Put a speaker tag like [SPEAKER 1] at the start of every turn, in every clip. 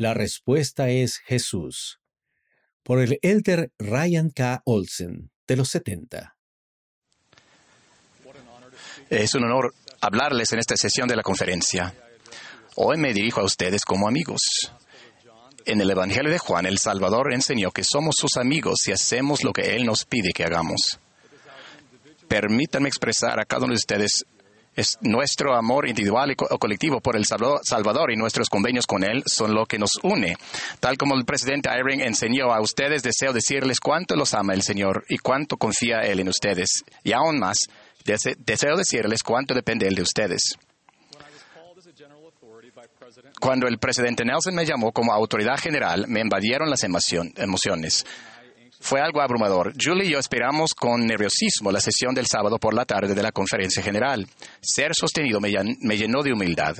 [SPEAKER 1] La respuesta es Jesús. Por el elder Ryan K. Olsen, de los 70.
[SPEAKER 2] Es un honor hablarles en esta sesión de la conferencia. Hoy me dirijo a ustedes como amigos. En el Evangelio de Juan, el Salvador enseñó que somos sus amigos si hacemos lo que Él nos pide que hagamos. Permítanme expresar a cada uno de ustedes es nuestro amor individual o colectivo por el Salvador y nuestros convenios con Él son lo que nos une. Tal como el presidente Eyring enseñó a ustedes, deseo decirles cuánto los ama el Señor y cuánto confía Él en ustedes. Y aún más, deseo decirles cuánto depende Él de ustedes. Cuando el presidente Nelson me llamó como autoridad general, me invadieron las emociones. Fue algo abrumador. Julie y yo esperamos con nerviosismo la sesión del sábado por la tarde de la conferencia general. Ser sostenido me, llenó de humildad.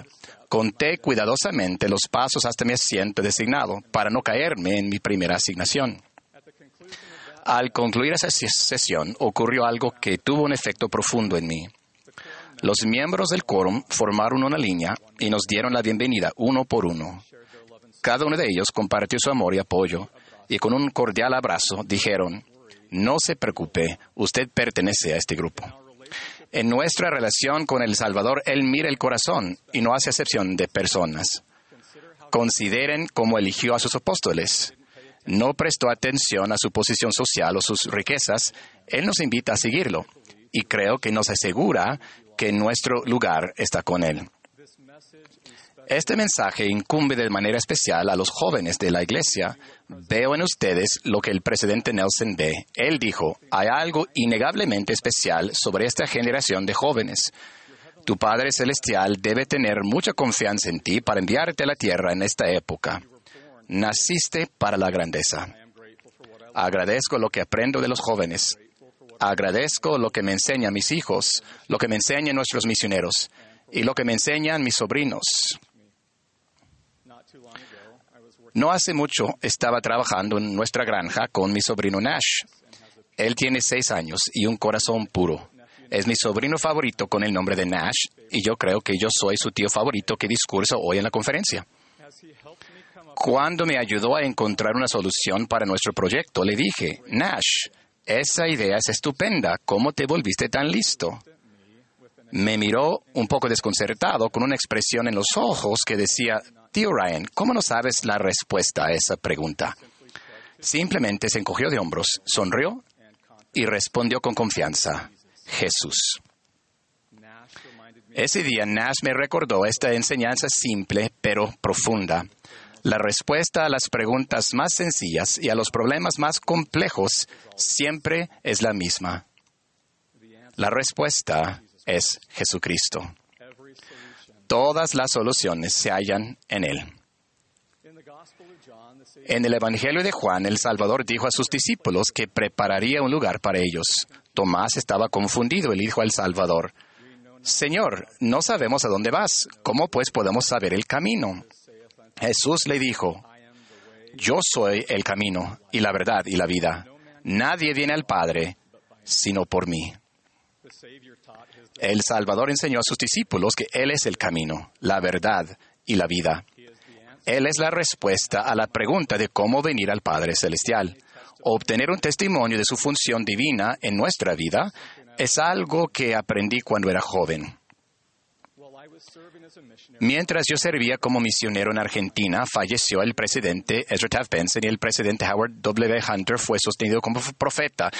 [SPEAKER 2] Conté cuidadosamente los pasos hasta mi asiento designado para no caerme en mi primera asignación. Al concluir esa sesión ocurrió algo que tuvo un efecto profundo en mí. Los miembros del quórum formaron una línea y nos dieron la bienvenida uno por uno. Cada uno de ellos compartió su amor y apoyo y con un cordial abrazo dijeron, no se preocupe, usted pertenece a este grupo. En nuestra relación con el Salvador, Él mira el corazón y no hace excepción de personas. Consideren cómo eligió a sus apóstoles. No prestó atención a su posición social o sus riquezas. Él nos invita a seguirlo y creo que nos asegura que nuestro lugar está con Él. Este mensaje incumbe de manera especial a los jóvenes de la Iglesia. Veo en ustedes lo que el presidente Nelson ve. Él dijo, hay algo innegablemente especial sobre esta generación de jóvenes. Tu Padre Celestial debe tener mucha confianza en ti para enviarte a la tierra en esta época. Naciste para la grandeza. Agradezco lo que aprendo de los jóvenes. Agradezco lo que me enseñan mis hijos, lo que me enseñan nuestros misioneros y lo que me enseñan mis sobrinos. No hace mucho estaba trabajando en nuestra granja con mi sobrino Nash. Él tiene seis años y un corazón puro. Es mi sobrino favorito con el nombre de Nash y yo creo que yo soy su tío favorito que discurso hoy en la conferencia. Cuando me ayudó a encontrar una solución para nuestro proyecto, le dije, Nash, esa idea es estupenda. ¿Cómo te volviste tan listo? Me miró un poco desconcertado con una expresión en los ojos que decía, Tío Ryan, ¿cómo no sabes la respuesta a esa pregunta? Simplemente se encogió de hombros, sonrió y respondió con confianza, Jesús. Ese día Nash me recordó esta enseñanza simple pero profunda. La respuesta a las preguntas más sencillas y a los problemas más complejos siempre es la misma. La respuesta es Jesucristo. Todas las soluciones se hallan en Él. En el Evangelio de Juan, el Salvador dijo a sus discípulos que prepararía un lugar para ellos. Tomás estaba confundido y dijo al Salvador, Señor, no sabemos a dónde vas. ¿Cómo pues podemos saber el camino? Jesús le dijo, Yo soy el camino y la verdad y la vida. Nadie viene al Padre sino por mí. El Salvador enseñó a sus discípulos que Él es el camino, la verdad y la vida. Él es la respuesta a la pregunta de cómo venir al Padre Celestial. Obtener un testimonio de su función divina en nuestra vida es algo que aprendí cuando era joven. Mientras yo servía como misionero en Argentina, falleció el presidente Ezra Taft Benson y el presidente Howard W. Hunter fue sostenido como profeta.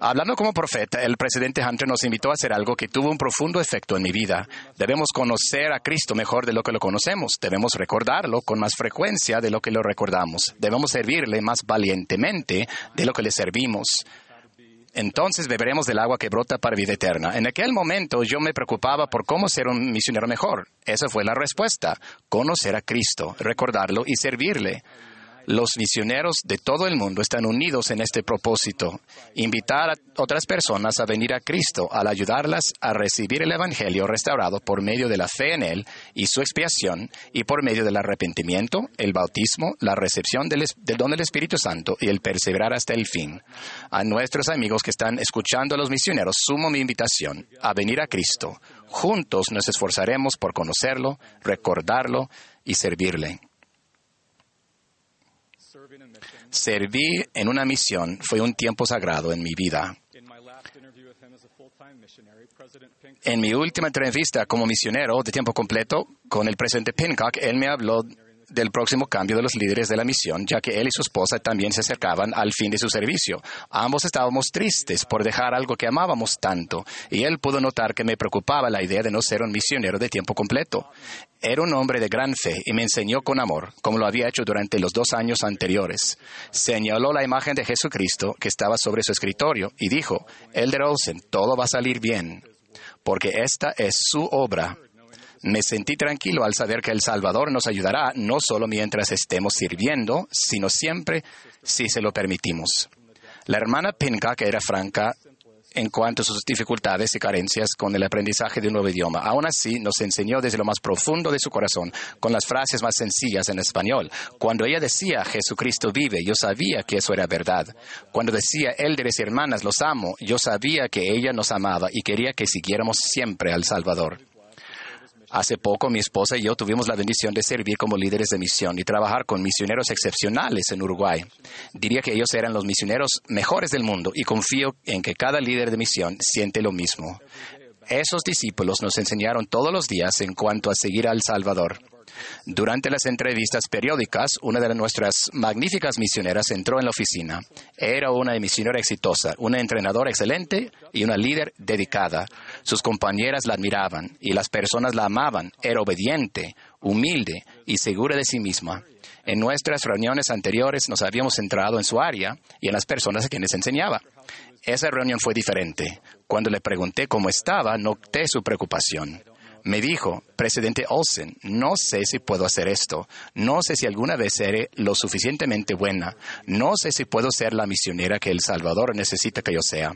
[SPEAKER 2] Hablando como profeta, el presidente Hunter nos invitó a hacer algo que tuvo un profundo efecto en mi vida. Debemos conocer a Cristo mejor de lo que lo conocemos. Debemos recordarlo con más frecuencia de lo que lo recordamos. Debemos servirle más valientemente de lo que le servimos. Entonces beberemos del agua que brota para vida eterna. En aquel momento yo me preocupaba por cómo ser un misionero mejor. Esa fue la respuesta. Conocer a Cristo, recordarlo y servirle. Los misioneros de todo el mundo están unidos en este propósito, invitar a otras personas a venir a Cristo al ayudarlas a recibir el Evangelio restaurado por medio de la fe en Él y su expiación y por medio del arrepentimiento, el bautismo, la recepción del, don del Espíritu Santo y el perseverar hasta el fin. A nuestros amigos que están escuchando a los misioneros, sumo mi invitación a venir a Cristo. Juntos nos esforzaremos por conocerlo, recordarlo y servirle. Serví en una misión fue un tiempo sagrado en mi vida. En mi última entrevista como misionero de tiempo completo con el presidente Pincock, él me habló del próximo cambio de los líderes de la misión, ya que él y su esposa también se acercaban al fin de su servicio. Ambos estábamos tristes por dejar algo que amábamos tanto, y él pudo notar que me preocupaba la idea de no ser un misionero de tiempo completo. Era un hombre de gran fe y me enseñó con amor, como lo había hecho durante los dos años anteriores. Señaló la imagen de Jesucristo que estaba sobre su escritorio y dijo, Elder Olsen, todo va a salir bien, porque esta es su obra me sentí tranquilo al saber que el Salvador nos ayudará no solo mientras estemos sirviendo, sino siempre si se lo permitimos. La hermana Pincock era franca en cuanto a sus dificultades y carencias con el aprendizaje de un nuevo idioma. Aún así, nos enseñó desde lo más profundo de su corazón, con las frases más sencillas en español. Cuando ella decía, Jesucristo vive, yo sabía que eso era verdad. Cuando decía, Élderes y hermanas, los amo, yo sabía que ella nos amaba y quería que siguiéramos siempre al Salvador. Hace poco mi esposa y yo tuvimos la bendición de servir como líderes de misión y trabajar con misioneros excepcionales en Uruguay. Diría que ellos eran los misioneros mejores del mundo y confío en que cada líder de misión siente lo mismo. Esos discípulos nos enseñaron todos los días en cuanto a seguir al Salvador. Durante las entrevistas periódicas, una de nuestras magníficas misioneras entró en la oficina. Era una misionera exitosa, una entrenadora excelente y una líder dedicada. Sus compañeras la admiraban y las personas la amaban. Era obediente, humilde y segura de sí misma. En nuestras reuniones anteriores nos habíamos centrado en su área y en las personas a quienes enseñaba. Esa reunión fue diferente. Cuando le pregunté cómo estaba, noté su preocupación. Me dijo, presidente Olsen, no sé si puedo hacer esto, no sé si alguna vez seré lo suficientemente buena, no sé si puedo ser la misionera que El Salvador necesita que yo sea.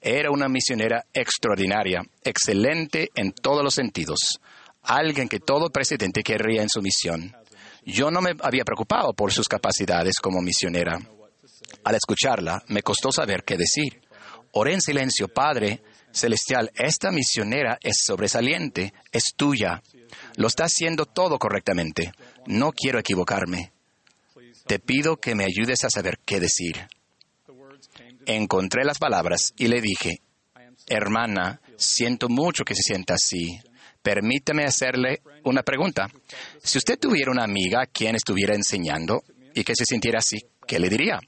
[SPEAKER 2] Era una misionera extraordinaria, excelente en todos los sentidos, alguien que todo presidente querría en su misión. Yo no me había preocupado por sus capacidades como misionera. Al escucharla, me costó saber qué decir. Oré en silencio, Padre, Celestial, esta misionera es sobresaliente, es tuya. Lo está haciendo todo correctamente. No quiero equivocarme. Te pido que me ayudes a saber qué decir. Encontré las palabras y le dije, hermana, siento mucho que se sienta así. Permíteme hacerle una pregunta. Si usted tuviera una amiga quien estuviera enseñando y que se sintiera así, ¿qué le diría?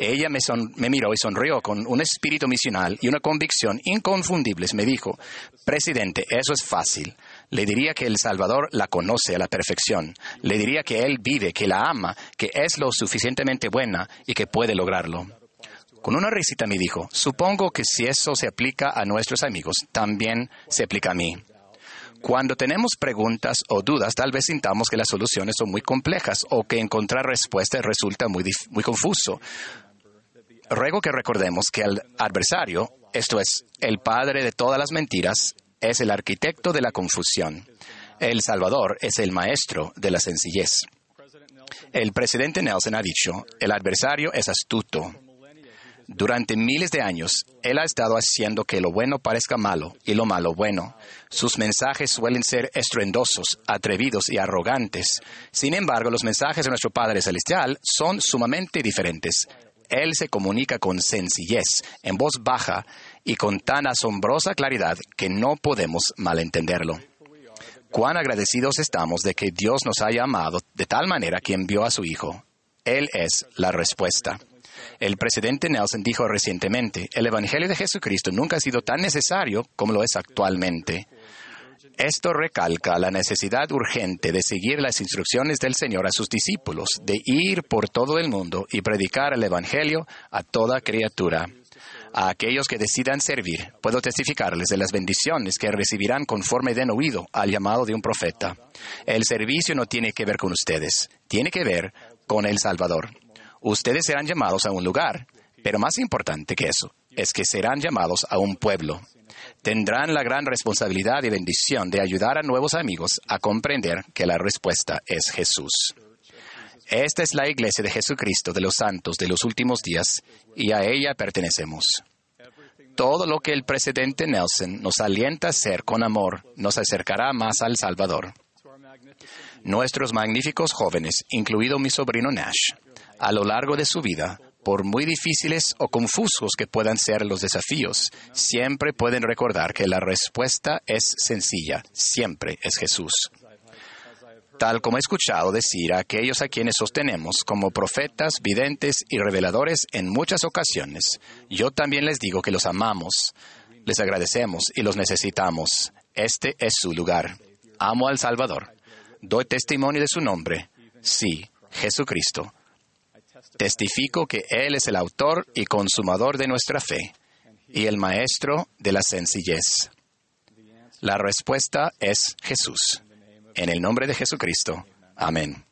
[SPEAKER 2] Ella me, miró y sonrió con un espíritu misional y una convicción inconfundibles. Me dijo, Presidente, eso es fácil. Le diría que El Salvador la conoce a la perfección. Le diría que Él vive, que la ama, que es lo suficientemente buena y que puede lograrlo. Con una risita me dijo, supongo que si eso se aplica a nuestros amigos, también se aplica a mí. Cuando tenemos preguntas o dudas, tal vez sintamos que las soluciones son muy complejas o que encontrar respuestas resulta muy confuso ruego que recordemos que el adversario, esto es, el padre de todas las mentiras, es el arquitecto de la confusión. El Salvador es el maestro de la sencillez. El presidente Nelson ha dicho, el adversario es astuto. Durante miles de años, él ha estado haciendo que lo bueno parezca malo y lo malo bueno. Sus mensajes suelen ser estruendosos, atrevidos y arrogantes. Sin embargo, los mensajes de nuestro Padre Celestial son sumamente diferentes. Él se comunica con sencillez, en voz baja y con tan asombrosa claridad que no podemos malentenderlo. Cuán agradecidos estamos de que Dios nos haya amado de tal manera que envió a su Hijo. Él es la respuesta. El presidente Nelson dijo recientemente, el Evangelio de Jesucristo nunca ha sido tan necesario como lo es actualmente. Esto recalca la necesidad urgente de seguir las instrucciones del Señor a sus discípulos, de ir por todo el mundo y predicar el Evangelio a toda criatura. A aquellos que decidan servir, puedo testificarles de las bendiciones que recibirán conforme den oído al llamado de un profeta. El servicio no tiene que ver con ustedes, tiene que ver con el Salvador. Ustedes serán llamados a un lugar, pero más importante que eso, es que serán llamados a un pueblo tendrán la gran responsabilidad y bendición de ayudar a nuevos amigos a comprender que la respuesta es Jesús. Esta es la iglesia de Jesucristo de los santos de los últimos días y a ella pertenecemos. Todo lo que el presidente Nelson nos alienta a hacer con amor nos acercará más al Salvador. Nuestros magníficos jóvenes, incluido mi sobrino Nash, A lo largo de su vida, por muy difíciles o confusos que puedan ser los desafíos, siempre pueden recordar que la respuesta es sencilla, siempre es Jesús. Tal como he escuchado decir a aquellos a quienes sostenemos como profetas, videntes y reveladores en muchas ocasiones, yo también les digo que los amamos, les agradecemos y los necesitamos. Este es su lugar. Amo al Salvador. Doy testimonio de su nombre. Sí, Jesucristo. Testifico que Él es el autor y consumador de nuestra fe y el maestro de la sencillez. La respuesta es Jesús. En el nombre de Jesucristo. Amén.